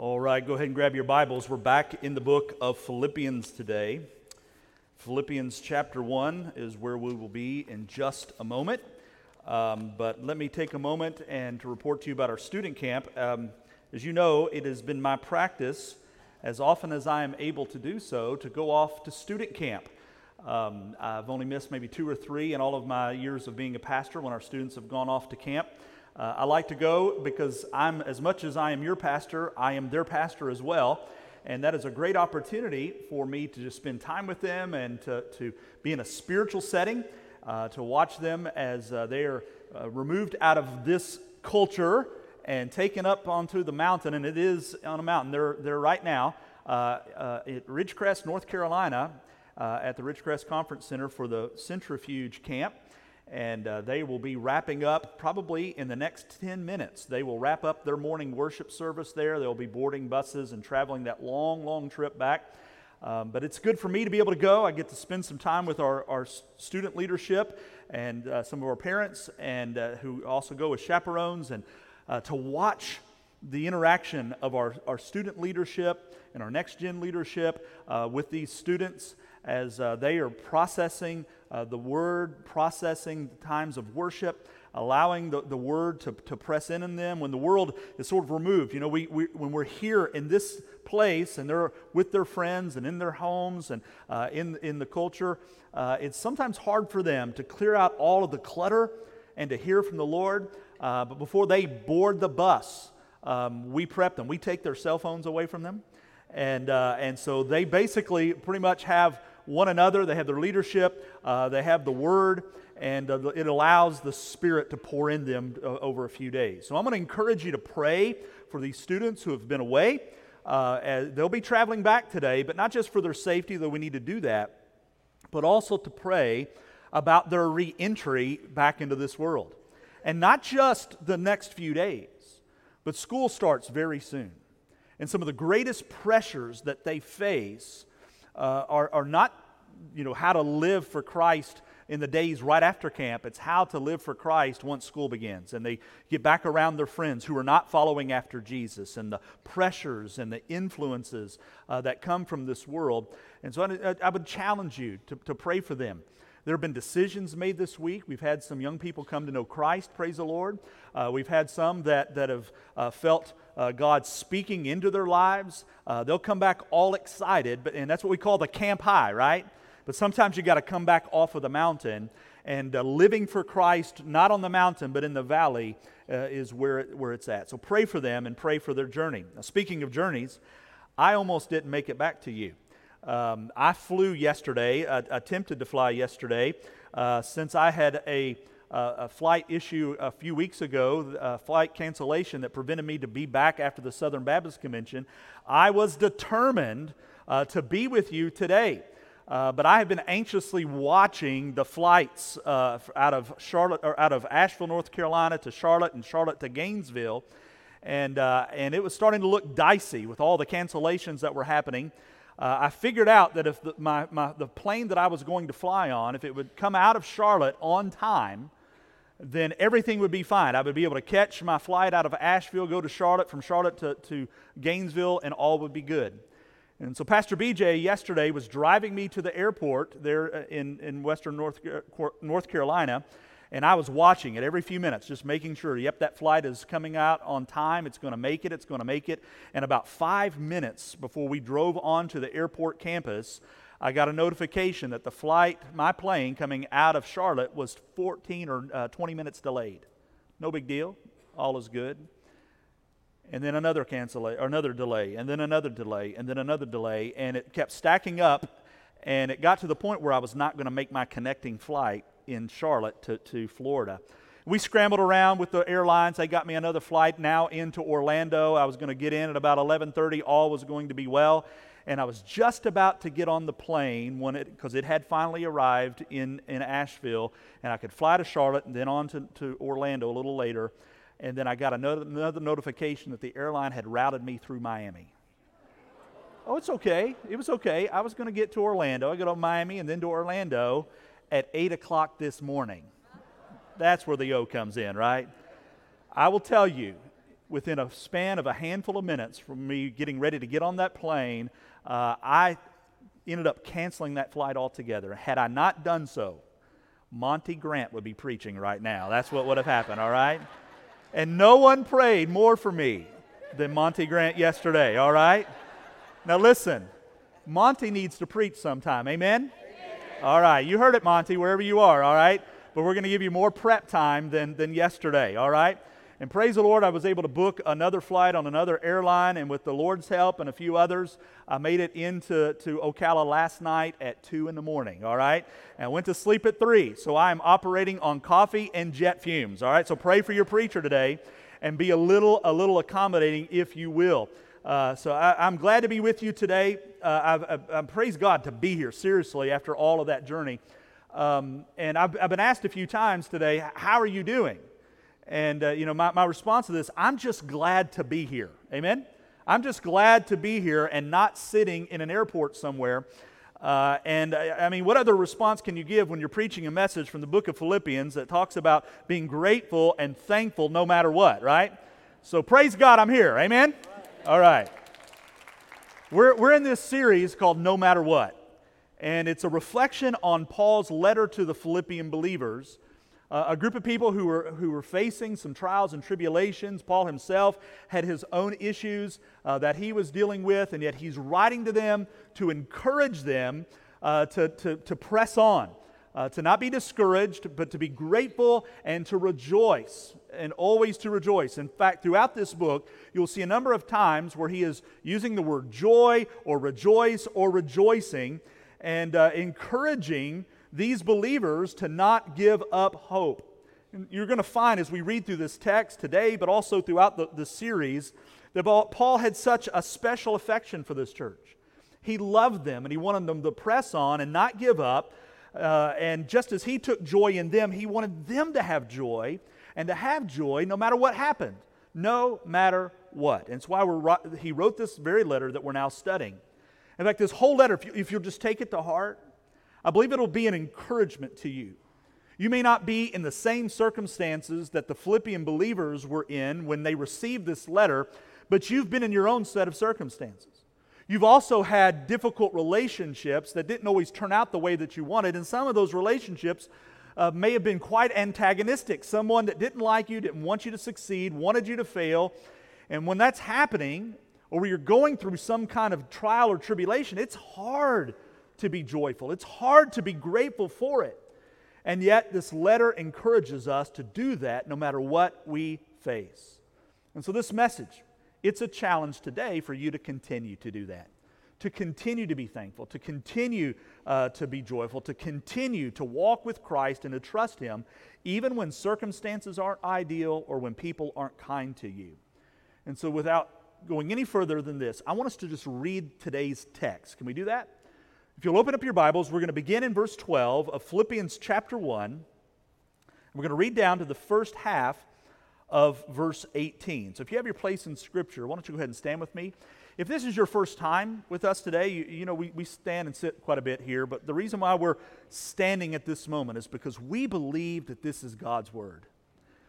All right, go ahead and grab your Bibles. We're back in the book of Philippians today. Philippians chapter 1 is where we will be in just a moment. Um, but let me take a moment and to report to you about our student camp. Um, as you know, it has been my practice, as often as I am able to do so, to go off to student camp. Um, I've only missed maybe two or three in all of my years of being a pastor when our students have gone off to camp. Uh, I like to go because I'm, as much as I am your pastor, I am their pastor as well. And that is a great opportunity for me to just spend time with them and to, to be in a spiritual setting, uh, to watch them as uh, they are uh, removed out of this culture and taken up onto the mountain. And it is on a mountain. They're, they're right now uh, uh, at Ridgecrest, North Carolina, at the Ridgecrest Conference Center for the Centrifuge Camp and uh, they will be wrapping up probably in the next 10 minutes. They will wrap up their morning worship service there. They'll be boarding buses and traveling that long, long trip back. Um, but it's good for me to be able to go. I get to spend some time with our, our student leadership and uh, some of our parents, and uh, who also go as chaperones, and uh, to watch the interaction of our, our student leadership and our next gen leadership uh, with these students as uh, they are processing uh, the word, processing the times of worship, allowing the, the word to, to press in in them. When the world is sort of removed, you know, we, we, when we're here in this place and they're with their friends and in their homes and uh, in, in the culture, uh, it's sometimes hard for them to clear out all of the clutter and to hear from the Lord. Uh, but before they board the bus, um, we prep them. We take their cell phones away from them. And, uh, and so they basically pretty much have one another, they have their leadership, uh, they have the word, and uh, it allows the Spirit to pour in them uh, over a few days. So I'm going to encourage you to pray for these students who have been away. Uh, they'll be traveling back today, but not just for their safety, though we need to do that, but also to pray about their re entry back into this world. And not just the next few days, but school starts very soon. And some of the greatest pressures that they face uh, are, are not you know, how to live for Christ in the days right after camp. It's how to live for Christ once school begins. And they get back around their friends who are not following after Jesus and the pressures and the influences uh, that come from this world. And so I, I would challenge you to, to pray for them. There have been decisions made this week. We've had some young people come to know Christ, praise the Lord. Uh, we've had some that, that have uh, felt uh, God speaking into their lives. Uh, they'll come back all excited, but, and that's what we call the camp high, right? But sometimes you got to come back off of the mountain. And uh, living for Christ, not on the mountain, but in the valley, uh, is where, it, where it's at. So pray for them and pray for their journey. Now, speaking of journeys, I almost didn't make it back to you. Um, I flew yesterday, attempted to fly yesterday, uh, since I had a, uh, a, flight issue a few weeks ago, a flight cancellation that prevented me to be back after the Southern Baptist Convention. I was determined uh, to be with you today. Uh, but I have been anxiously watching the flights uh, out of Charlotte or out of Asheville, North Carolina to Charlotte and Charlotte to Gainesville, and uh, and it was starting to look dicey with all the cancellations that were happening uh, I figured out that if the, my, my, the plane that I was going to fly on, if it would come out of Charlotte on time, then everything would be fine. I would be able to catch my flight out of Asheville, go to Charlotte, from Charlotte to, to Gainesville, and all would be good. And so Pastor BJ yesterday was driving me to the airport there uh, in, in western North, North Carolina and I was watching it every few minutes, just making sure, yep, that flight is coming out on time. It's going to make it. It's going to make it. And about five minutes before we drove onto the airport campus, I got a notification that the flight, my plane coming out of Charlotte, was 14 or uh, 20 minutes delayed. No big deal. All is good. And then another cancellation, or another delay, and then another delay, and then another delay, and it kept stacking up. And it got to the point where I was not going to make my connecting flight in Charlotte to, to Florida. We scrambled around with the airlines. They got me another flight now into Orlando. I was going to get in at about 11:30. All was going to be well, and I was just about to get on the plane when it because it had finally arrived in, in Asheville, and I could fly to Charlotte and then on to, to Orlando a little later. And then I got another, another notification that the airline had routed me through Miami. Oh, it's okay. It was okay. I was going to get to Orlando. I got to Miami and then to Orlando at 8 o'clock this morning. That's where the O comes in, right? I will tell you, within a span of a handful of minutes from me getting ready to get on that plane, uh, I ended up canceling that flight altogether. Had I not done so, Monty Grant would be preaching right now. That's what would have happened, all right? And no one prayed more for me than Monty Grant yesterday, all right? Now listen, Monty needs to preach sometime, amen? All right, you heard it, Monty, wherever you are, all right? But we're going to give you more prep time than, than yesterday, all right? And praise the Lord, I was able to book another flight on another airline, and with the Lord's help and a few others, I made it into to Ocala last night at 2 in the morning, all right? And I went to sleep at 3, so I am operating on coffee and jet fumes, all right? So pray for your preacher today and be a little, a little accommodating, if you will. Uh, so I, am glad to be with you today. Uh, I've, I've, I've, praise God to be here, seriously, after all of that journey. Um, and I've, I've been asked a few times today, how are you doing? And, uh, you know, my, my response to this, I'm just glad to be here. Amen? I'm just glad to be here and not sitting in an airport somewhere. Uh, and uh, I mean, what other response can you give when you're preaching a message from the book of Philippians that talks about being grateful and thankful no matter what, right? So praise God, I'm here. Amen? All right. We're, we're in this series called No Matter What. And it's a reflection on Paul's letter to the Philippian believers uh, a group of people who were, who were facing some trials and tribulations. Paul himself had his own issues uh, that he was dealing with, and yet he's writing to them to encourage them uh, to, to, to press on, uh, to not be discouraged, but to be grateful and to rejoice, and always to rejoice. In fact, throughout this book, you'll see a number of times where he is using the word joy or rejoice or rejoicing and uh, encouraging these believers to not give up hope. And you're going to find as we read through this text today, but also throughout the, the series, that Paul had such a special affection for this church. He loved them and he wanted them to press on and not give up. Uh, and just as he took joy in them, he wanted them to have joy and to have joy no matter what happened, no matter what. And it's why we're, he wrote this very letter that we're now studying. In fact, this whole letter, if, you, if you'll just take it to heart, I believe it'll be an encouragement to you. You may not be in the same circumstances that the Philippian believers were in when they received this letter, but you've been in your own set of circumstances. You've also had difficult relationships that didn't always turn out the way that you wanted, and some of those relationships uh, may have been quite antagonistic. Someone that didn't like you, didn't want you to succeed, wanted you to fail. And when that's happening, or you're going through some kind of trial or tribulation, it's hard to be joyful. It's hard to be grateful for it. And yet, this letter encourages us to do that no matter what we face. And so, this message, it's a challenge today for you to continue to do that, to continue to be thankful, to continue uh, to be joyful, to continue to walk with Christ and to trust Him, even when circumstances aren't ideal or when people aren't kind to you. And so, without going any further than this, I want us to just read today's text. Can we do that? If you'll open up your Bibles, we're going to begin in verse 12 of Philippians chapter 1. We're going to read down to the first half of verse 18. So if you have your place in Scripture, why don't you go ahead and stand with me? If this is your first time with us today, you, you know, we, we stand and sit quite a bit here, but the reason why we're standing at this moment is because we believe that this is God's Word.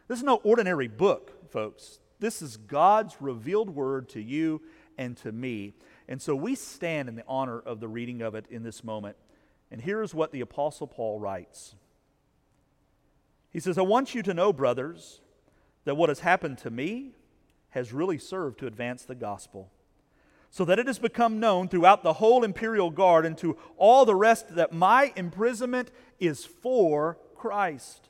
This is no ordinary book, folks. This is God's revealed Word to you and to me. And so we stand in the honor of the reading of it in this moment. And here is what the Apostle Paul writes He says, I want you to know, brothers, that what has happened to me has really served to advance the gospel, so that it has become known throughout the whole imperial guard and to all the rest that my imprisonment is for Christ.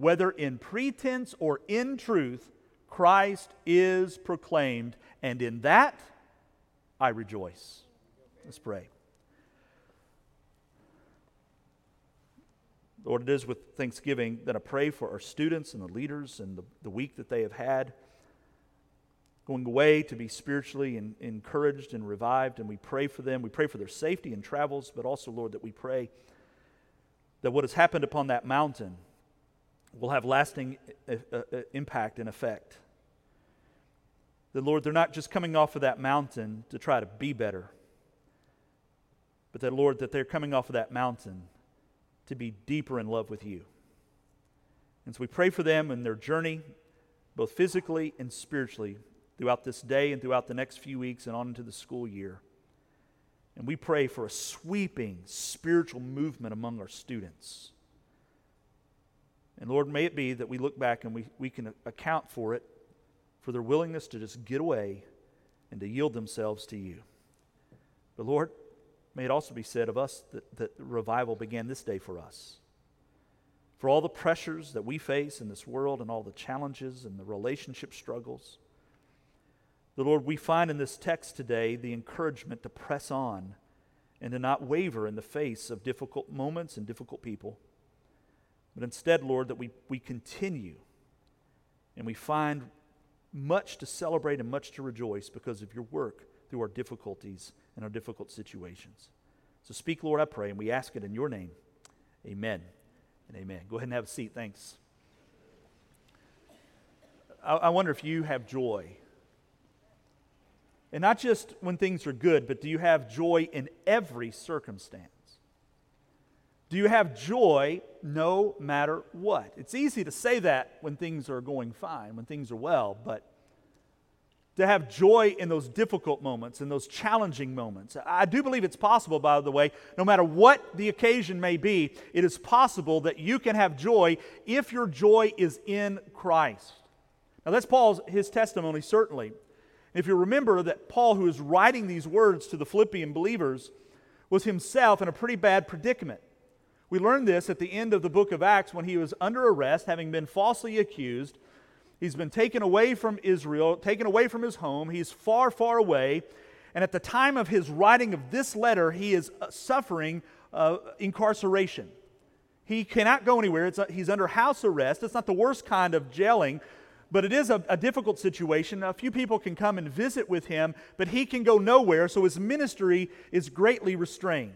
whether in pretense or in truth, Christ is proclaimed, and in that I rejoice. Let's pray. Lord, it is with thanksgiving that I pray for our students and the leaders and the, the week that they have had. going away to be spiritually in, encouraged and revived, and we pray for them. We pray for their safety in travels, but also, Lord, that we pray that what has happened upon that mountain will have lasting uh, uh, uh, impact and effect. The Lord, they're not just coming off of that mountain to try to be better, but that, Lord, that they're coming off of that mountain to be deeper in love with you. And so we pray for them in their journey, both physically and spiritually, throughout this day and throughout the next few weeks and on into the school year. And we pray for a sweeping spiritual movement among our students. And Lord, may it be that we look back and we, we can account for it, for their willingness to just get away and to yield themselves to you. But Lord, may it also be said of us that, that revival began this day for us. For all the pressures that we face in this world and all the challenges and the relationship struggles, the Lord, we find in this text today the encouragement to press on and to not waver in the face of difficult moments and difficult people. But instead, Lord, that we, we continue and we find much to celebrate and much to rejoice because of your work through our difficulties and our difficult situations. So speak, Lord, I pray, and we ask it in your name. Amen and amen. Go ahead and have a seat. Thanks. I, I wonder if you have joy and not just when things are good, but do you have joy in every circumstance? Do you have joy no matter what? It's easy to say that when things are going fine, when things are well, but to have joy in those difficult moments, in those challenging moments. I do believe it's possible, by the way, no matter what the occasion may be, it is possible that you can have joy if your joy is in Christ. Now, that's Paul's his testimony, certainly. If you remember that Paul, who is writing these words to the Philippian believers, was himself in a pretty bad predicament. We learn this at the end of the book of Acts when he was under arrest, having been falsely accused. He's been taken away from Israel, taken away from his home. He's far, far away. And at the time of his writing of this letter, he is uh, suffering uh, incarceration. He cannot go anywhere. A, uh, he's under house arrest. It's not the worst kind of jailing, but it is a, a, difficult situation. A few people can come and visit with him, but he can go nowhere, so his ministry is greatly restrained.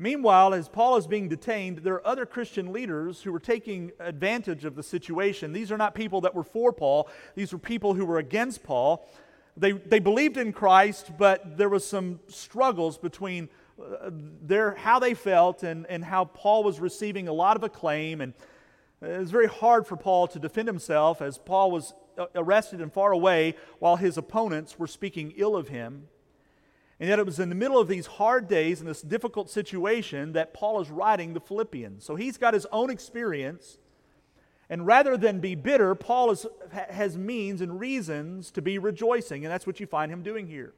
Meanwhile, as Paul is being detained, there are other Christian leaders who were taking advantage of the situation. These are not people that were for Paul, these were people who were against Paul. They, they believed in Christ, but there was some struggles between uh, their, how they felt and, and how Paul was receiving a lot of acclaim and it was very hard for Paul to defend himself as Paul was uh, arrested and far away while his opponents were speaking ill of him. And yet, it was in the middle of these hard days and this difficult situation that Paul is writing the Philippians. So he's got his own experience. And rather than be bitter, Paul is, has means and reasons to be rejoicing. And that's what you find him doing here.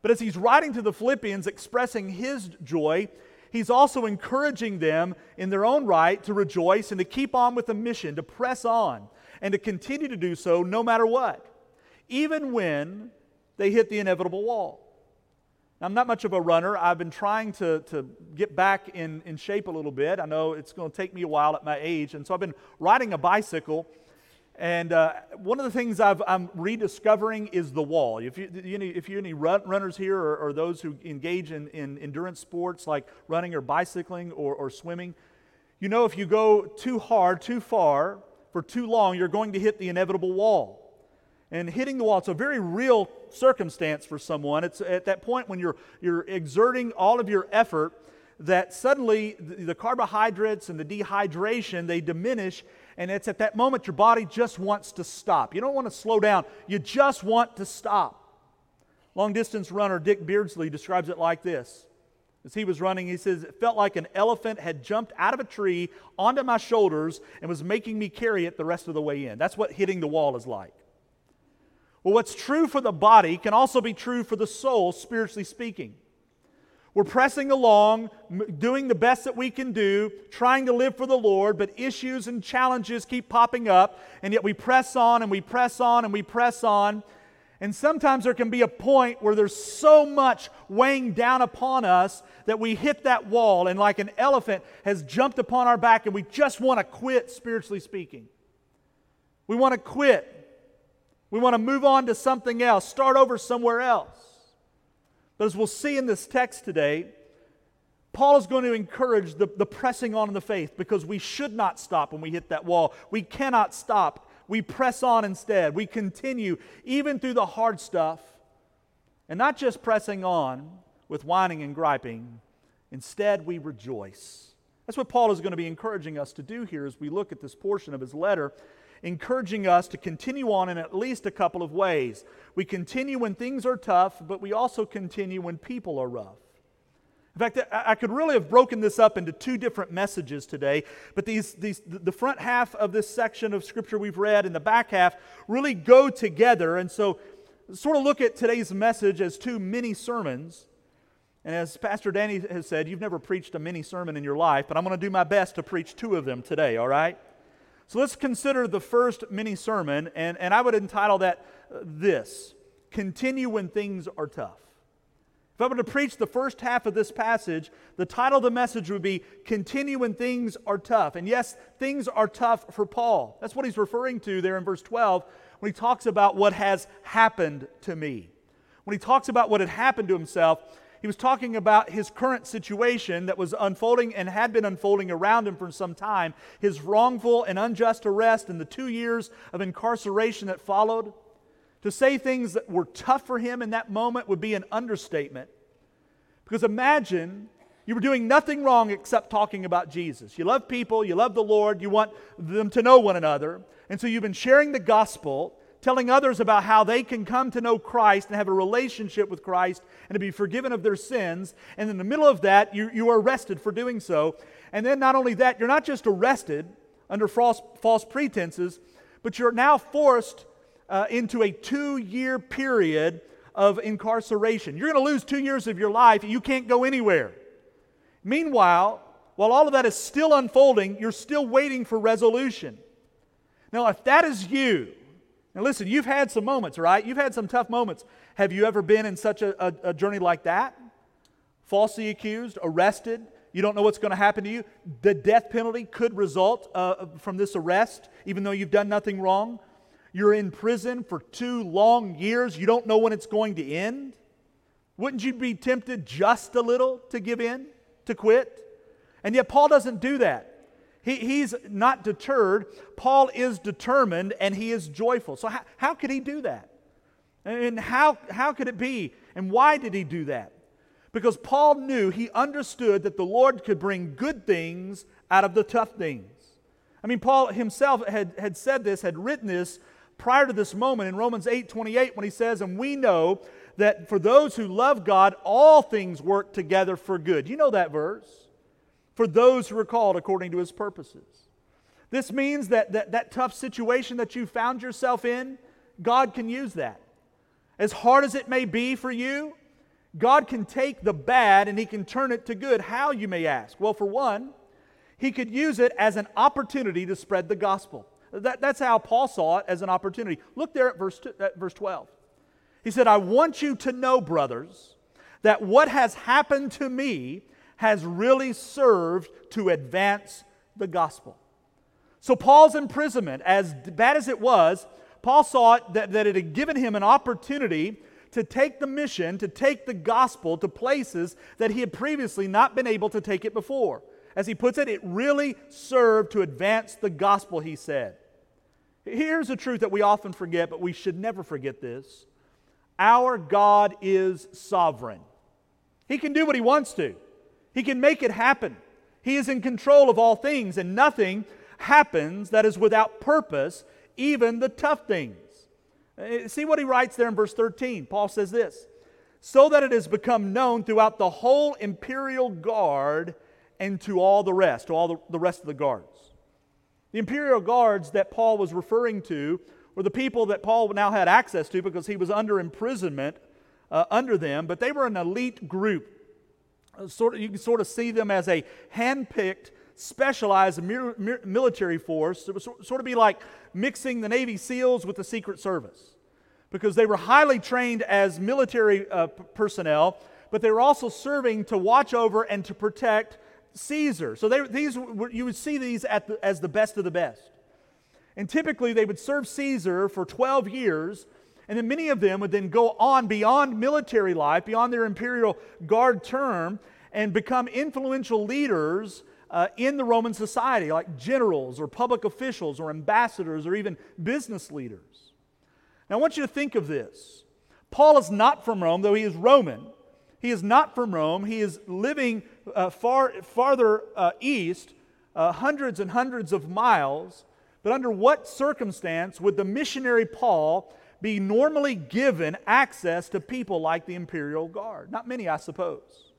But as he's writing to the Philippians, expressing his joy, he's also encouraging them in their own right to rejoice and to keep on with the mission, to press on, and to continue to do so no matter what, even when they hit the inevitable wall. I'm not much of a runner. I've been trying to, to get back in, in shape a little bit. I know it's going to take me a while at my age. And so I've been riding a bicycle and uh, one of the things i am rediscovering is the wall. If, you, if you're any run, runners here or, or, those who engage in, in, endurance sports like running or bicycling or, or swimming, you know if you go too hard, too far, for too long, you're going to hit the inevitable wall. And hitting the wall, it's a very real circumstance for someone. It's at that point when you're, you're exerting all of your effort that suddenly the, the carbohydrates and the dehydration, they diminish and it's at that moment your body just wants to stop. You don't want to slow down, you just want to stop. Long distance runner Dick Beardsley describes it like this. As he was running, he says, It felt like an elephant had jumped out of a tree onto my shoulders and was making me carry it the rest of the way in. That's what hitting the wall is like. Well, what's true for the body can also be true for the soul, spiritually speaking. We're pressing along, doing the best that we can do, trying to live for the Lord, but issues and challenges keep popping up, and yet we press on and we press on and we press on. And sometimes there can be a point where there's so much weighing down upon us that we hit that wall, and like an elephant has jumped upon our back, and we just want to quit, spiritually speaking. We want to quit. We want to move on to something else, start over somewhere else. But as we'll see in this text today, Paul is going to encourage the, the pressing on in the faith because we should not stop when we hit that wall. We cannot stop. We press on instead. We continue even through the hard stuff. And not just pressing on with whining and griping, instead, we rejoice. That's what Paul is going to be encouraging us to do here as we look at this portion of his letter, encouraging us to continue on in at least a couple of ways. We continue when things are tough, but we also continue when people are rough. In fact, I could really have broken this up into two different messages today, but these, these, the front half of this section of scripture we've read and the back half really go together. And so, sort of look at today's message as two mini sermons. And as Pastor Danny has said, you've never preached a mini sermon in your life, but I'm going to do my best to preach two of them today, all right? So let's consider the first mini sermon, and, and I would entitle that uh, this Continue When Things Are Tough. If I were to preach the first half of this passage, the title of the message would be Continue When Things Are Tough. And yes, things are tough for Paul. That's what he's referring to there in verse 12 when he talks about what has happened to me. When he talks about what had happened to himself, he was talking about his current situation that was unfolding and had been unfolding around him for some time, his wrongful and unjust arrest and the two years of incarceration that followed. To say things that were tough for him in that moment would be an understatement. Because imagine you were doing nothing wrong except talking about Jesus. You love people, you love the Lord, you want them to know one another. And so you've been sharing the gospel, telling others about how they can come to know Christ and have a relationship with Christ and to be forgiven of their sins. And in the middle of that, you, you are arrested for doing so. And then not only that, you're not just arrested under false, false pretenses, but you're now forced uh, into a two year period of incarceration. You're going to lose two years of your life. You can't go anywhere. Meanwhile, while all of that is still unfolding, you're still waiting for resolution. Now, if that is you, now listen, you've had some moments, right? You've had some tough moments. Have you ever been in such a, a, a journey like that? Falsely accused, arrested, you don't know what's going to happen to you. The death penalty could result uh, from this arrest, even though you've done nothing wrong. You're in prison for two long years. You don't know when it's going to end. Wouldn't you be tempted just a little to give in, to quit? And yet, Paul doesn't do that. He, he's not deterred. Paul is determined and he is joyful. So, how, how could he do that? And how, how could it be? And why did he do that? Because Paul knew, he understood that the Lord could bring good things out of the tough things. I mean, Paul himself had, had said this, had written this prior to this moment in Romans 8 28 when he says, And we know that for those who love God, all things work together for good. You know that verse? For those who are called according to his purposes. This means that, that that tough situation that you found yourself in, God can use that. As hard as it may be for you, God can take the bad and he can turn it to good. How, you may ask? Well, for one, he could use it as an opportunity to spread the gospel. That, that's how Paul saw it as an opportunity. Look there at verse, two, at verse 12. He said, I want you to know, brothers, that what has happened to me has really served to advance the gospel. So, Paul's imprisonment, as bad as it was, Paul saw that, that it had given him an opportunity to take the mission, to take the gospel to places that he had previously not been able to take it before. As he puts it, it really served to advance the gospel, he said. Here's a truth that we often forget, but we should never forget this. Our God is sovereign. He can do what He wants to, He can make it happen. He is in control of all things, and nothing happens that is without purpose, even the tough things. Uh, see what he writes there in verse 13. Paul says this so that it has become known throughout the whole imperial guard and to all the rest, to all the, the rest of the guards. The imperial guards that Paul was referring to were the people that Paul now had access to because he was under imprisonment uh, under them, but they were an elite group. Sort of, you can sort of see them as a hand-picked, specialized military force. It would sort of be like mixing the Navy SEALs with the Secret Service because they were highly trained as military uh, personnel, but they were also serving to watch over and to protect Caesar. So they, these, you would see these the, as the best of the best. And typically they would serve Caesar for 12 years, and then many of them would then go on beyond military life, beyond their imperial guard term, and become influential leaders uh, in the Roman society, like generals or public officials or ambassadors or even business leaders. Now, I want you to think of this. Paul is not from Rome, though he is Roman. He is not from Rome. He is living uh, far farther uh, east, uh, hundreds and hundreds of miles. But under what circumstance would the missionary Paul be normally given access to people like the imperial guard? Not many, I suppose.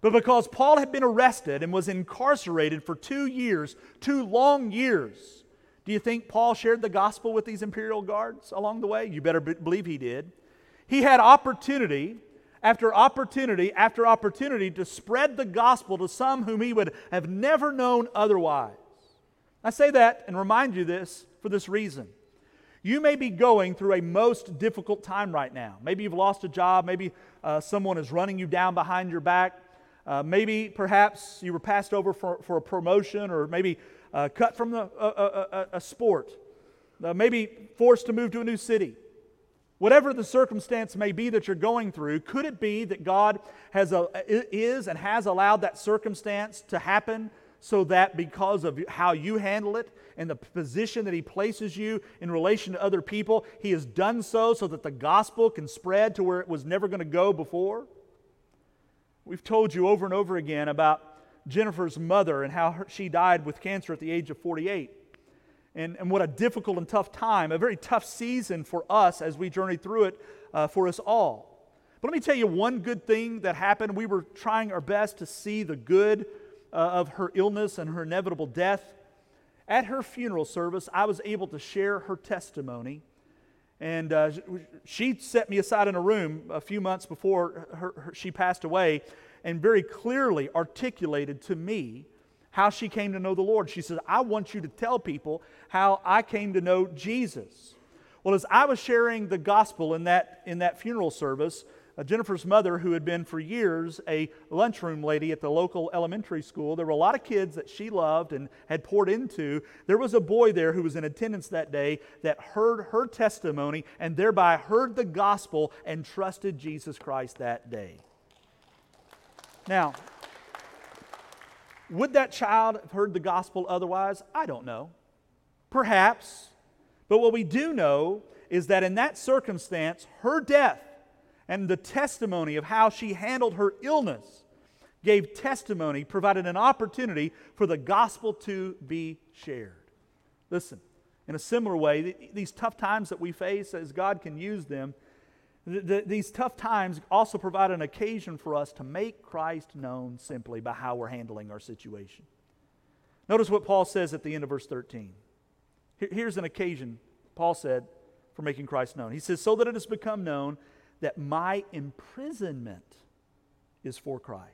But because Paul had been arrested and was incarcerated for two years, two long years, do you think Paul shared the gospel with these imperial guards along the way? You better believe he did. He had opportunity after opportunity after opportunity to spread the gospel to some whom he would have never known otherwise. I say that and remind you this for this reason. You may be going through a most difficult time right now. Maybe you've lost a job. Maybe uh, someone is running you down behind your back. Uh, maybe perhaps you were passed over for, for a promotion or maybe uh, cut from the, a, sport. Uh, maybe forced to move to a new city. Whatever the circumstance may be that you're going through, could it be that God has a, is and has allowed that circumstance to happen so that because of how you handle it and the position that He places you in relation to other people, He has done so so that the gospel can spread to where it was never going to go before? We've told you over and over again about Jennifer's mother and how her, she died with cancer at the age of 48 and, and what a difficult and tough time, a very tough season for us as we journey through it uh, for us all. But let me tell you one good thing that happened. We were trying our best to see the good uh, of her illness and her inevitable death. At her funeral service, I was able to share her testimony. And uh, she set me aside in a room a few months before her, her, she passed away and very clearly articulated to me how she came to know the Lord. She said, I want you to tell people how I came to know Jesus. Well, as I was sharing the gospel in that, in that funeral service, uh, Jennifer's mother, who had been for years a lunchroom lady at the local elementary school, there were a lot of kids that she loved and had poured into. There was a boy there who was in attendance that day that heard her testimony and thereby heard the gospel and trusted Jesus Christ that day. Now, would that child have heard the gospel otherwise? I don't know. Perhaps. But what we do know is that in that circumstance, her death and the testimony of how she handled her illness gave testimony, provided an opportunity for the gospel to be shared. Listen, in a similar way, these tough times that we face, as God can use them, the, the, these tough times also provide an occasion for us to make Christ known simply by how we're handling our situation. Notice what Paul says at the end of verse 13. Here, here's an occasion, Paul said, for making Christ known. He says, So that it has become known that my imprisonment is for Christ.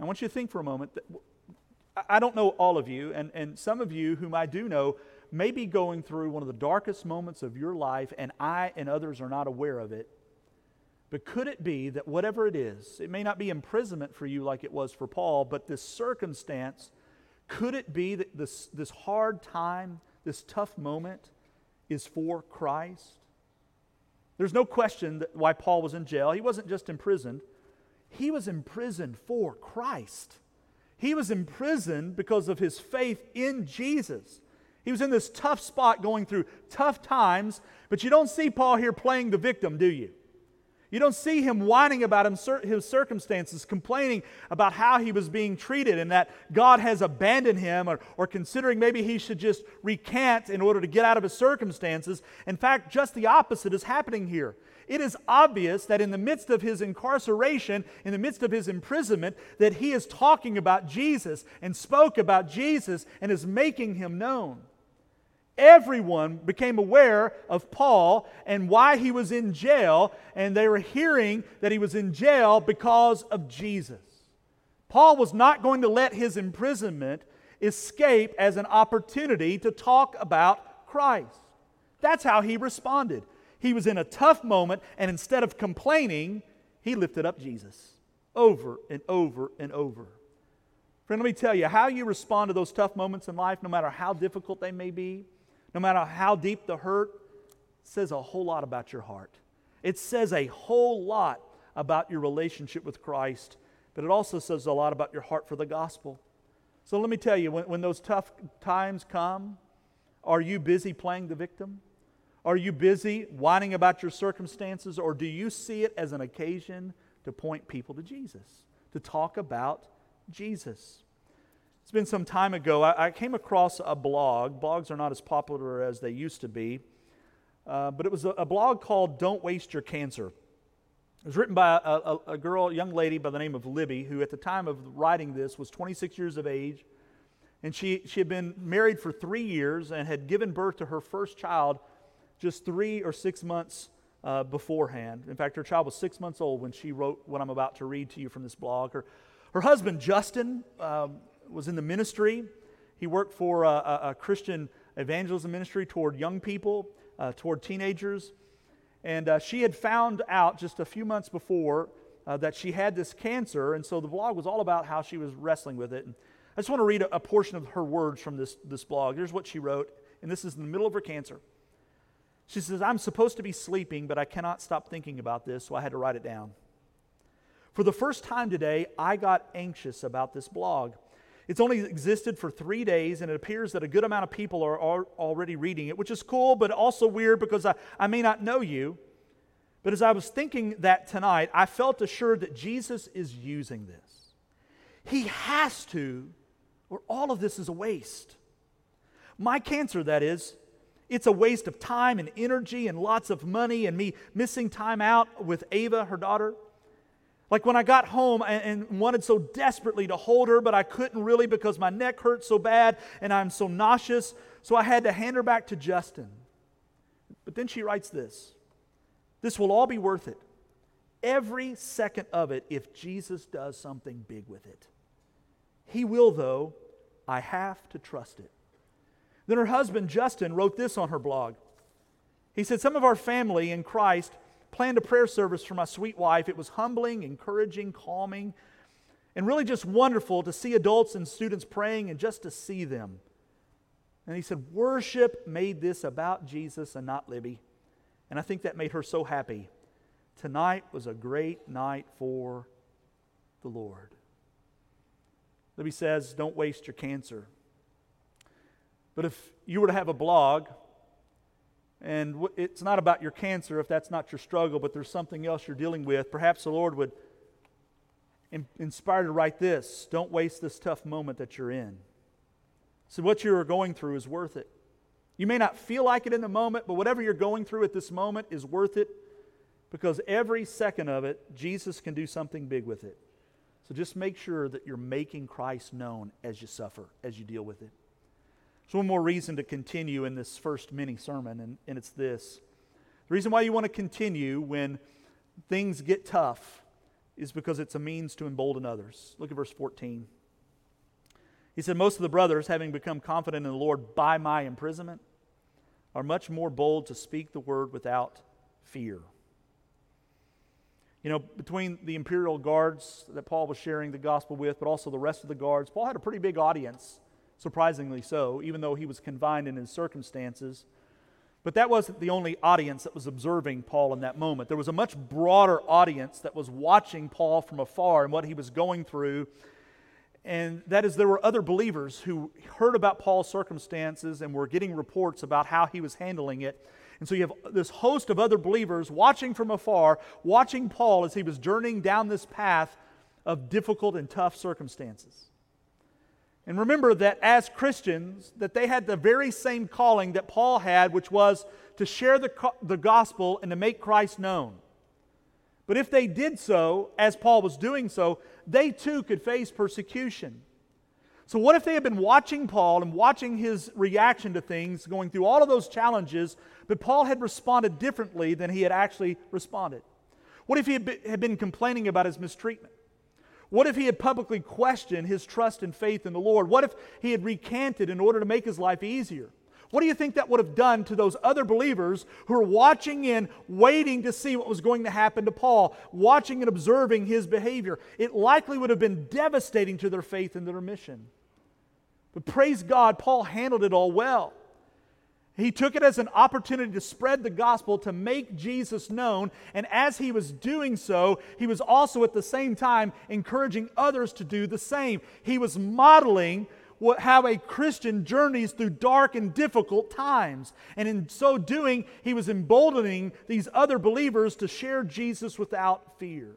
I want you to think for a moment that I don't know all of you, and, and some of you whom I do know may be going through one of the darkest moments of your life, and I and others are not aware of it. But could it be that whatever it is, it may not be imprisonment for you like it was for Paul, but this circumstance, could it be that this, this hard time, this tough moment, is for Christ? There's no question why Paul was in jail. He wasn't just imprisoned, he was imprisoned for Christ. He was imprisoned because of his faith in Jesus. He was in this tough spot going through tough times, but you don't see Paul here playing the victim, do you? You don't see him whining about his circumstances, complaining about how he was being treated and that God has abandoned him or, or considering maybe he should just recant in order to get out of his circumstances. In fact, just the opposite is happening here. It is obvious that in the midst of his incarceration, in the midst of his imprisonment, that he is talking about Jesus and spoke about Jesus and is making him known. Everyone became aware of Paul and why he was in jail, and they were hearing that he was in jail because of Jesus. Paul was not going to let his imprisonment escape as an opportunity to talk about Christ. That's how he responded. He was in a tough moment, and instead of complaining, he lifted up Jesus over and over and over. Friend, let me tell you, how you respond to those tough moments in life, no matter how difficult they may be, no matter how deep the hurt, says a whole lot about your heart. It says a whole lot about your relationship with Christ, but it also says a lot about your heart for the gospel. So let me tell you, when, when those tough times come, are you busy playing the victim? Are you busy whining about your circumstances, or do you see it as an occasion to point people to Jesus, to talk about Jesus? It's been some time ago. I, I came across a blog. Blogs are not as popular as they used to be, uh, but it was a, a, blog called Don't Waste Your Cancer. It was written by a, a, a girl, a young lady by the name of Libby, who at the time of writing this was 26 years of age. And she, she had been married for three years and had given birth to her first child just three or six months uh, beforehand. In fact, her child was six months old when she wrote what I'm about to read to you from this blog. Her, her husband, Justin, um, was in the ministry. He worked for a, a, a Christian evangelism ministry toward young people, uh, toward teenagers. And uh, she had found out just a few months before uh, that she had this cancer. And so the blog was all about how she was wrestling with it. And I just want to read a, a portion of her words from this, this blog. Here's what she wrote, and this is in the middle of her cancer. She says, I'm supposed to be sleeping, but I cannot stop thinking about this, so I had to write it down. For the first time today, I got anxious about this blog. It's only existed for three days, and it appears that a good amount of people are, are already reading it, which is cool, but also weird because I, I may not know you. But as I was thinking that tonight, I felt assured that Jesus is using this. He has to, or all of this is a waste. My cancer, that is, it's a waste of time and energy and lots of money and me missing time out with Ava, her daughter. Like when I got home and, wanted so desperately to hold her, but I couldn't really because my neck hurt so bad and I'm so nauseous, so I had to hand her back to Justin. But then she writes this This will all be worth it. Every second of it if Jesus does something big with it. He will, though. I have to trust it. Then her husband, Justin, wrote this on her blog. He said, Some of our family in Christ planned a prayer service for my sweet wife. It was humbling, encouraging, calming, and really just wonderful to see adults and students praying and just to see them. And he said, Worship made this about Jesus and not Libby. And I think that made her so happy. Tonight was a great night for the Lord. Libby says, Don't waste your cancer. But if you were to have a blog, and it's not about your cancer if that's not your struggle, but there's something else you're dealing with, perhaps the Lord would inspire to write this Don't waste this tough moment that you're in. So, what you're going through is worth it. You may not feel like it in the moment, but whatever you're going through at this moment is worth it because every second of it, Jesus can do something big with it. So just make sure that you're making Christ known as you suffer, as you deal with it. There's one more reason to continue in this first mini sermon, and, and it's this. The reason why you want to continue when things get tough is because it's a means to embolden others. Look at verse 14. He said, Most of the brothers, having become confident in the Lord by my imprisonment, are much more bold to speak the word without fear. You know, between the imperial guards that Paul was sharing the gospel with, but also the rest of the guards, Paul had a pretty big audience surprisingly so, even though he was confined in his circumstances. But that wasn't the only audience that was observing Paul in that moment. There was a much broader audience that was watching Paul from afar and what he was going through. And that is, there were other believers who heard about Paul's circumstances and were getting reports about how he was handling it. And so you have this host of other believers watching from afar, watching Paul as he was journeying down this path of difficult and tough circumstances. And remember that as Christians, that they had the very same calling that Paul had, which was to share the, the gospel and to make Christ known. But if they did so, as Paul was doing so, they too could face persecution. So, what if they had been watching Paul and watching his reaction to things, going through all of those challenges, but Paul had responded differently than he had actually responded? What if he had been complaining about his mistreatment? What if he had publicly questioned his trust and faith in the Lord? What if he had recanted in order to make his life easier? What do you think that would have done to those other believers who were watching in, waiting to see what was going to happen to Paul, watching and observing his behavior? It likely would have been devastating to their faith and their mission. But praise God, Paul handled it all well. He took it as an opportunity to spread the gospel, to make Jesus known. And as he was doing so, he was also at the same time encouraging others to do the same. He was modeling what, how a Christian journeys through dark and difficult times. And in so doing, he was emboldening these other believers to share Jesus without fear.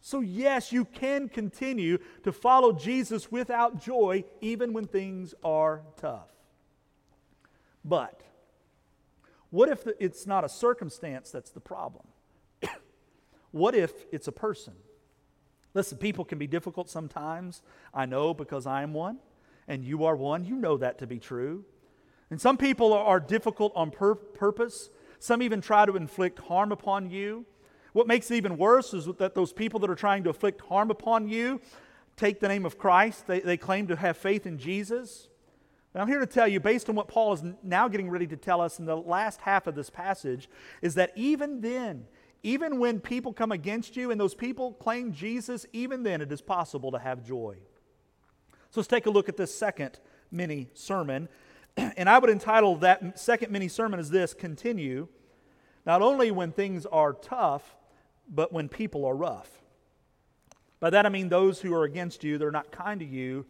So, yes, you can continue to follow Jesus without joy even when things are tough. But what if it's not a circumstance that's the problem? what if it's a person? Listen, people can be difficult sometimes. I know because I am one, and you are one. You know that to be true. And some people are difficult on pur- purpose. Some even try to inflict harm upon you. What makes it even worse is that those people that are trying to inflict harm upon you take the name of Christ. They, they claim to have faith in Jesus. And I'm here to tell you, based on what Paul is now getting ready to tell us in the last half of this passage, is that even then, even when people come against you and those people claim Jesus, even then it is possible to have joy. So let's take a look at this second mini sermon. And I would entitle that second mini sermon as this Continue, not only when things are tough, but when people are rough. By that I mean those who are against you, they're not kind to you,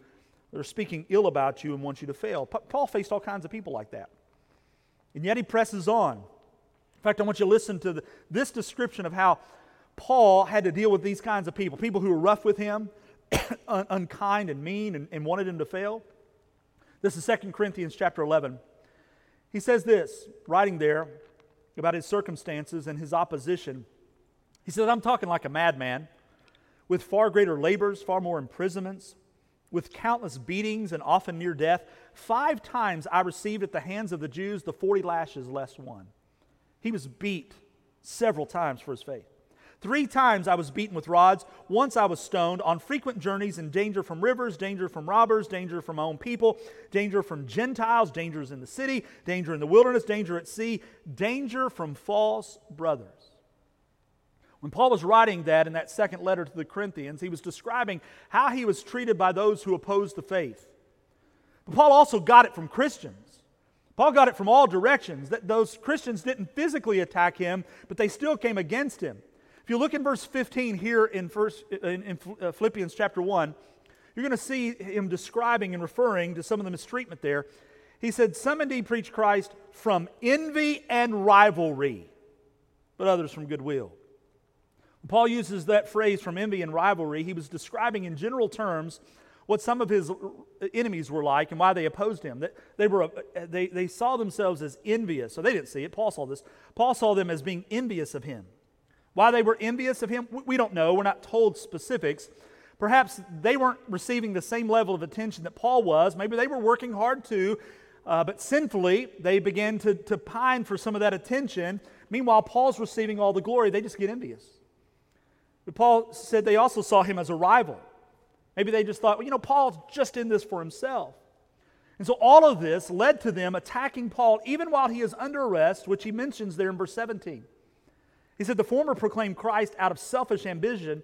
they're speaking ill about you and want you to fail. Paul faced all kinds of people like that. And yet he presses on. In fact, I want you to listen to the, this description of how Paul had to deal with these kinds of people people who were rough with him, un- unkind and mean, and, and wanted him to fail. This is 2 Corinthians chapter 11. He says this, writing there about his circumstances and his opposition. He says, I'm talking like a madman, with far greater labors, far more imprisonments with countless beatings and often near death. Five times I received at the hands of the Jews the 40 lashes less one. He was beat several times for his faith. Three times I was beaten with rods. Once I was stoned on frequent journeys in danger from rivers, danger from robbers, danger from my own people, danger from Gentiles, dangers in the city, danger in the wilderness, danger at sea, danger from false brothers. When Paul was writing that in that second letter to the Corinthians, he was describing how he was treated by those who opposed the faith. But Paul also got it from Christians. Paul got it from all directions that those Christians didn't physically attack him, but they still came against him. If you look in verse 15 here in, first, in, in uh, Philippians chapter 1, you're going to see him describing and referring to some of the mistreatment there. He said, Some indeed preach Christ from envy and rivalry, but others from goodwill. Paul uses that phrase from envy and rivalry. He was describing in general terms what some of his enemies were like and why they opposed him. They, were, they, they saw themselves as envious. So they didn't see it. Paul saw this. Paul saw them as being envious of him. Why they were envious of him, we don't know. We're not told specifics. Perhaps they weren't receiving the same level of attention that Paul was. Maybe they were working hard too, uh, but sinfully, they began to, to pine for some of that attention. Meanwhile, Paul's receiving all the glory. They just get envious. But Paul said they also saw him as a rival. Maybe they just thought, well, you know, Paul's just in this for himself. And so all of this led to them attacking Paul even while he is under arrest, which he mentions there in verse 17. He said, The former proclaimed Christ out of selfish ambition,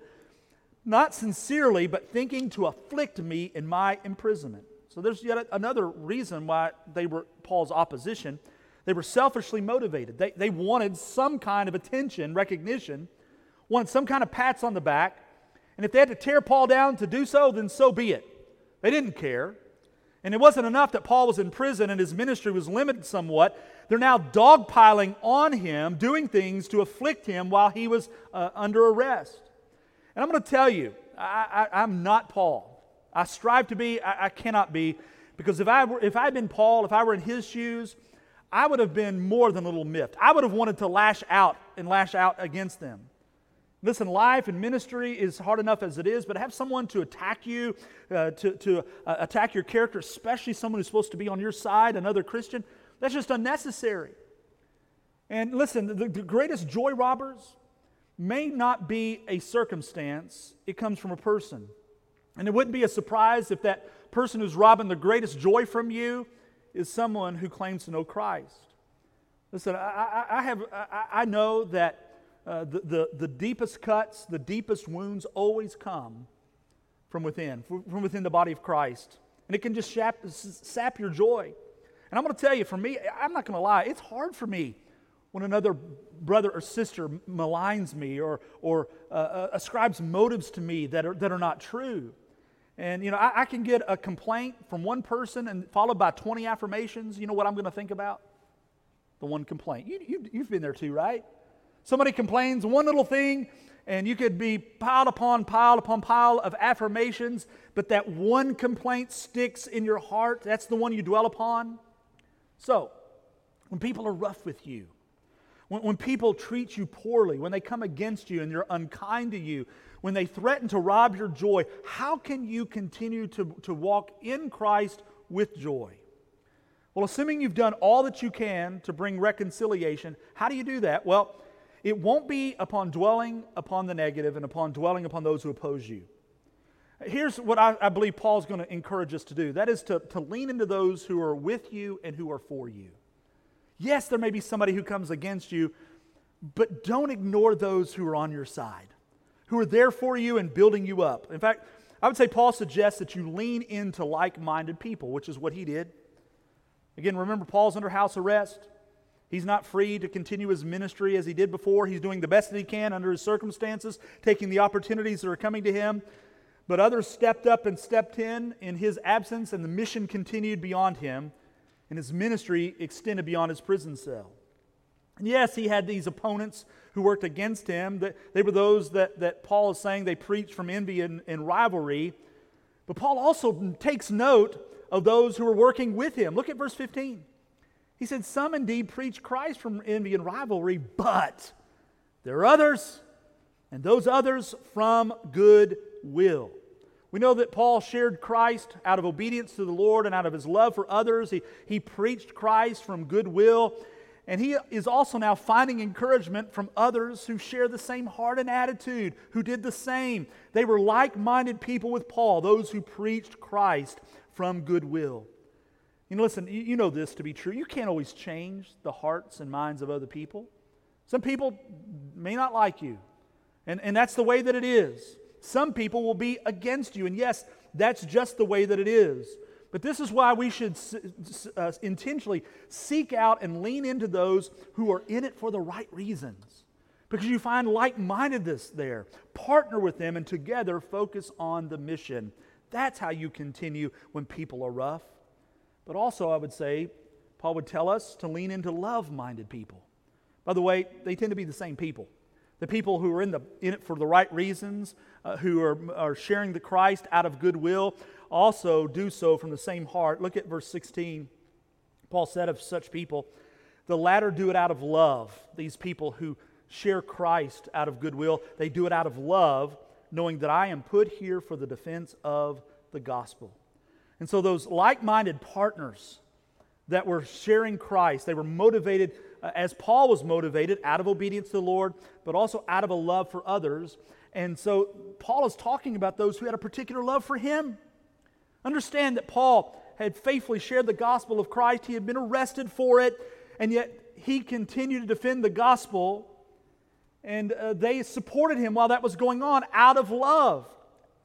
not sincerely, but thinking to afflict me in my imprisonment. So there's yet another reason why they were Paul's opposition. They were selfishly motivated. They, they wanted some kind of attention, recognition, wanted some kind of pats on the back. And if they had to tear Paul down to do so, then so be it. They didn't care. And it wasn't enough that Paul was in prison and his ministry was limited somewhat. They're now dogpiling on him, doing things to afflict him while he was uh, under arrest. And I'm going to tell you, I, am not Paul. I strive to be, I, I cannot be, because if I, were, if I had been Paul, if I were in his shoes, I would have been more than a little miffed. I would have wanted to lash out and lash out against them. Listen, life and ministry is hard enough as it is, but have someone to attack you, uh, to, to uh, attack your character, especially someone who's supposed to be on your side, another Christian, that's just unnecessary. And listen, the, the greatest joy robbers may not be a circumstance, it comes from a person. And it wouldn't be a surprise if that person who's robbing the greatest joy from you is someone who claims to know Christ. Listen, I, I, I have, I, I, know that uh, the, the, the deepest cuts, the deepest wounds always come from within, from within the body of Christ. And it can just sap, sap your joy. And I'm going to tell you, for me, I'm not going to lie, it's hard for me when another brother or sister maligns me or, or uh, uh, ascribes motives to me that are, that are not true. And, you know, I, I, can get a complaint from one person and followed by 20 affirmations. You know what I'm going to think about? The one complaint. You, you, you've been there too, right? Somebody complains one little thing, and you could be piled upon pile upon pile of affirmations, but that one complaint sticks in your heart. That's the one you dwell upon. So, when people are rough with you, when, when people treat you poorly, when they come against you and they're unkind to you, when they threaten to rob your joy, how can you continue to, to walk in Christ with joy? Well, assuming you've done all that you can to bring reconciliation, how do you do that? Well, it won't be upon dwelling upon the negative and upon dwelling upon those who oppose you. Here's what I, I believe Paul's going to encourage us to do that is to, to lean into those who are with you and who are for you. Yes, there may be somebody who comes against you, but don't ignore those who are on your side, who are there for you and building you up. In fact, I would say Paul suggests that you lean into like minded people, which is what he did. Again, remember, Paul's under house arrest. He's not free to continue his ministry as he did before. He's doing the best that he can under his circumstances, taking the opportunities that are coming to him. But others stepped up and stepped in in his absence, and the mission continued beyond him and his ministry extended beyond his prison cell. And yes, he had these opponents who worked against him. They were those that, that Paul is saying they preached from envy and, and rivalry. But Paul also takes note of those who are working with him. Look at verse 15. He said, Some indeed preach Christ from envy and rivalry, but there are others, and those others from good will. We know that Paul shared Christ out of obedience to the Lord and out of his love for others. He, he preached Christ from goodwill. And he is also now finding encouragement from others who share the same heart and attitude, who did the same. They were like minded people with Paul, those who preached Christ from goodwill. You know, listen, you know this to be true. You can't always change the hearts and minds of other people. Some people may not like you, and, and that's the way that it is. Some people will be against you. And yes, that's just the way that it is. But this is why we should uh, intentionally seek out and lean into those who are in it for the right reasons. Because you find like mindedness there. Partner with them and together focus on the mission. That's how you continue when people are rough. But also, I would say, Paul would tell us to lean into love minded people. By the way, they tend to be the same people. The people who are in, the, in it for the right reasons, uh, who are, are sharing the Christ out of goodwill, also do so from the same heart. Look at verse 16. Paul said of such people, the latter do it out of love. These people who share Christ out of goodwill, they do it out of love, knowing that I am put here for the defense of the gospel. And so, those like minded partners that were sharing Christ, they were motivated uh, as Paul was motivated out of obedience to the Lord, but also out of a love for others. And so Paul is talking about those who had a particular love for him. Understand that Paul had faithfully shared the gospel of Christ, he had been arrested for it, and yet he continued to defend the gospel. And uh, they supported him while that was going on out of love.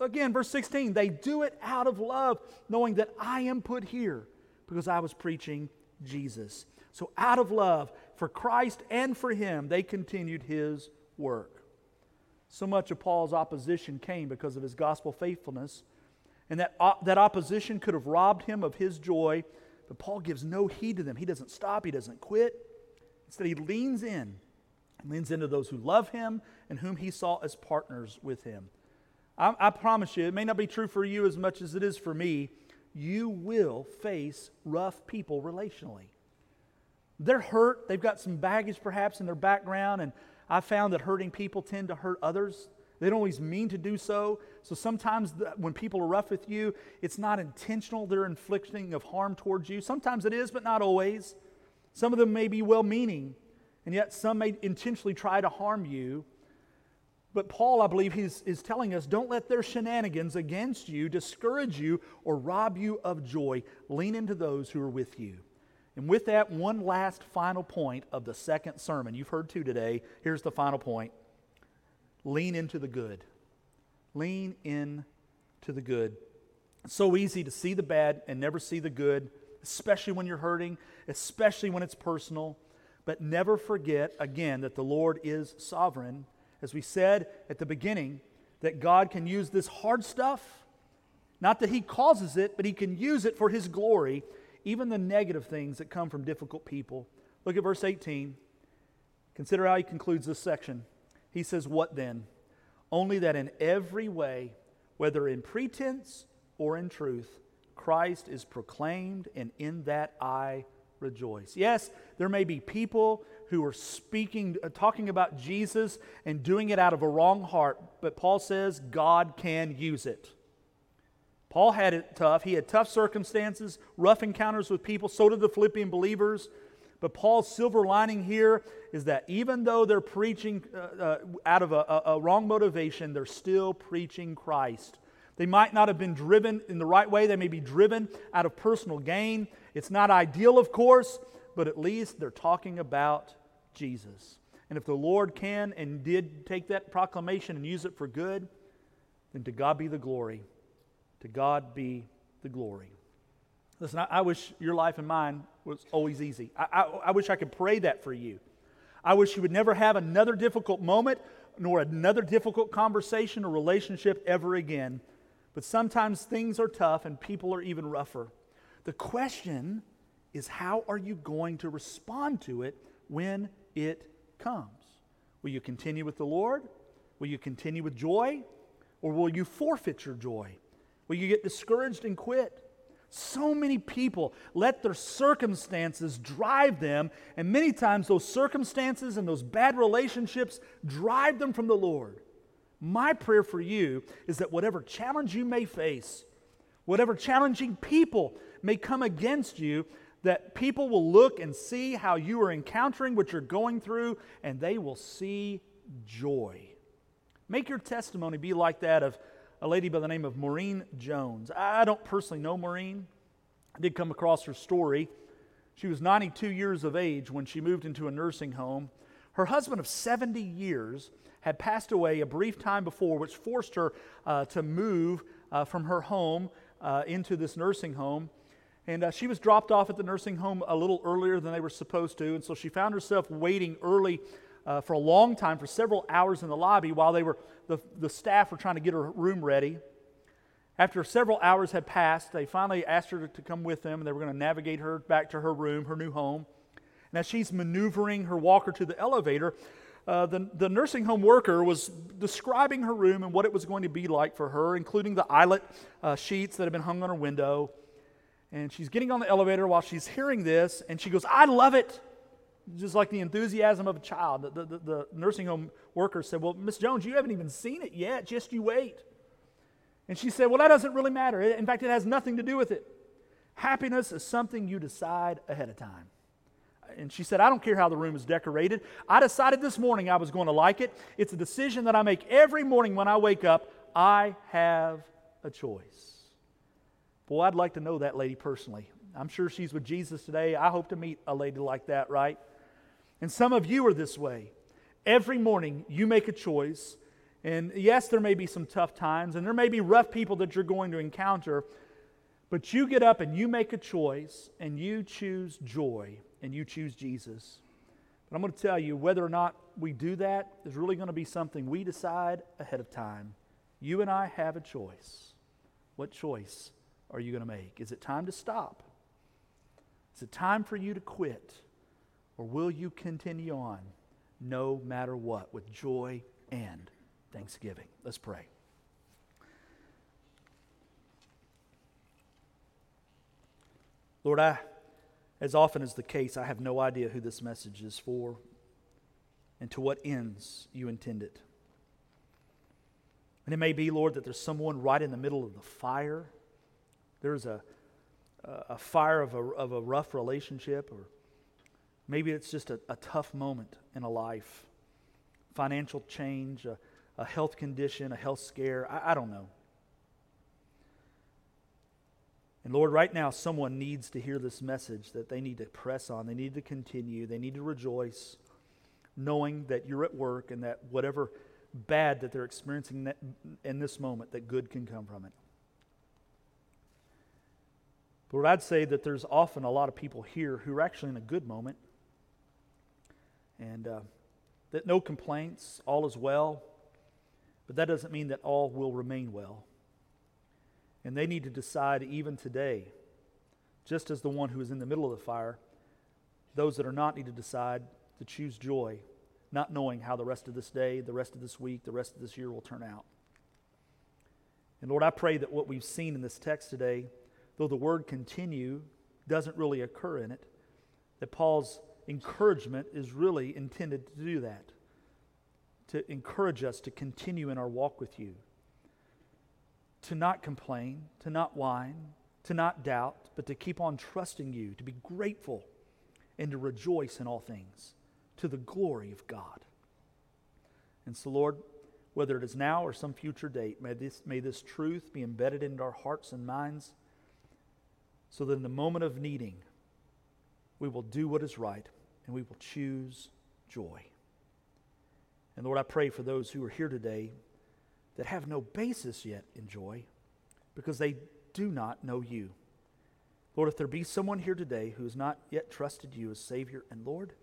Again, verse 16, they do it out of love, knowing that I am put here because I was preaching Jesus. So, out of love for Christ and for him, they continued his work. So much of Paul's opposition came because of his gospel faithfulness, and that, that opposition could have robbed him of his joy, but Paul gives no heed to them. He doesn't stop, he doesn't quit. Instead, he leans in leans into those who love him and whom he saw as partners with him. I, I promise you, it may not be true for you as much as it is for me. You will face rough people relationally. They're hurt. They've got some baggage perhaps in their background, and I've found that hurting people tend to hurt others. They don't always mean to do so. So sometimes the, when people are rough with you, it's not intentional. They're inflicting of harm towards you. Sometimes it is, but not always. Some of them may be well meaning, and yet some may intentionally try to harm you. But Paul, I believe, he's, is telling us don't let their shenanigans against you discourage you or rob you of joy. Lean into those who are with you. And with that, one last final point of the second sermon. You've heard two today. Here's the final point lean into the good. Lean in to the good. It's so easy to see the bad and never see the good, especially when you're hurting, especially when it's personal. But never forget, again, that the Lord is sovereign. As we said at the beginning, that God can use this hard stuff, not that He causes it, but He can use it for His glory, even the negative things that come from difficult people. Look at verse 18. Consider how He concludes this section. He says, What then? Only that in every way, whether in pretense or in truth, Christ is proclaimed, and in that I rejoice. Yes, there may be people who are speaking, uh, talking about Jesus and doing it out of a wrong heart, but Paul says God can use it. Paul had it tough. He had tough circumstances, rough encounters with people. So did the Philippian believers. But Paul's silver lining here is that even though they're preaching uh, uh, out of a, a, a wrong motivation, they're still preaching Christ. They might not have been driven in the right way. They may be driven out of personal gain. It's not ideal, of course, but at least they're talking about Jesus. And if the Lord can and did take that proclamation and use it for good, then to God be the glory. To God be the glory. Listen, I, I wish your life and mine was always easy. I, I, I wish I could pray that for you. I wish you would never have another difficult moment nor another difficult conversation or relationship ever again. But sometimes things are tough and people are even rougher. The question is how are you going to respond to it when it comes? Will you continue with the Lord? Will you continue with joy? Or will you forfeit your joy? Will you get discouraged and quit? So many people let their circumstances drive them, and many times those circumstances and those bad relationships drive them from the Lord. My prayer for you is that whatever challenge you may face, whatever challenging people may come against you, that people will look and see how you are encountering what you're going through, and they will see joy. Make your testimony be like that of a lady by the name of Maureen Jones. I don't personally know Maureen. I did come across her story. She was 92 years of age when she moved into a nursing home. Her husband of 70 years had passed away a brief time before, which forced her uh, to move uh, from her home uh, into this nursing home. And uh, she was dropped off at the nursing home a little earlier than they were supposed to. And so she found herself waiting early uh, for a long time, for several hours in the lobby, while they were, the, the staff were trying to get her room ready. After several hours had passed, they finally asked her to come with them, and they were going to navigate her back to her room, her new home. As she's maneuvering her walker to the elevator, uh, the, the nursing home worker was describing her room and what it was going to be like for her, including the eyelet uh, sheets that had been hung on her window. And she's getting on the elevator while she's hearing this, and she goes, I love it. Just like the enthusiasm of a child. The, the, the nursing home worker said, Well, Miss Jones, you haven't even seen it yet. Just you wait. And she said, Well, that doesn't really matter. In fact, it has nothing to do with it. Happiness is something you decide ahead of time. And she said, I don't care how the room is decorated. I decided this morning I was going to like it. It's a decision that I make every morning when I wake up. I have a choice. Boy, I'd like to know that lady personally. I'm sure she's with Jesus today. I hope to meet a lady like that, right? And some of you are this way. Every morning you make a choice. And yes, there may be some tough times, and there may be rough people that you're going to encounter, but you get up and you make a choice, and you choose joy and you choose Jesus. But I'm going to tell you whether or not we do that is really going to be something we decide ahead of time. You and I have a choice. What choice are you going to make? Is it time to stop? Is it time for you to quit? Or will you continue on no matter what with joy and thanksgiving? Let's pray. Lord, I as often is the case, I have no idea who this message is for and to what ends you intend it. And it may be, Lord, that there's someone right in the middle of the fire. There's a, a fire of a, of a rough relationship, or maybe it's just a, a tough moment in a life financial change, a, a health condition, a health scare. I, I don't know. And Lord, right now, someone needs to hear this message that they need to press on. They need to continue. They need to rejoice, knowing that you're at work and that whatever bad that they're experiencing in this moment, that good can come from it. Lord, I'd say that there's often a lot of people here who are actually in a good moment, and uh, that no complaints, all is well, but that doesn't mean that all will remain well. And they need to decide even today, just as the one who is in the middle of the fire, those that are not need to decide to choose joy, not knowing how the rest of this day, the rest of this week, the rest of this year will turn out. And Lord, I pray that what we've seen in this text today, though the word continue doesn't really occur in it, that Paul's encouragement is really intended to do that, to encourage us to continue in our walk with you to not complain, to not whine, to not doubt, but to keep on trusting you, to be grateful, and to rejoice in all things to the glory of God. And so, Lord, whether it is now or some future date, may this, may this truth be embedded into our hearts and minds so that in the moment of needing, we will do what is right and we will choose joy. And Lord, I pray for those who are here today that have no basis yet in joy because they do not know you. Lord, if there be someone here today who has not yet trusted you as Savior and Lord,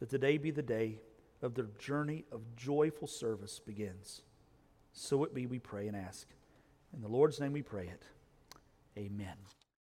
that today be the day of their journey of joyful service begins. So it be, we pray and ask. In the Lord's name we pray it. Amen.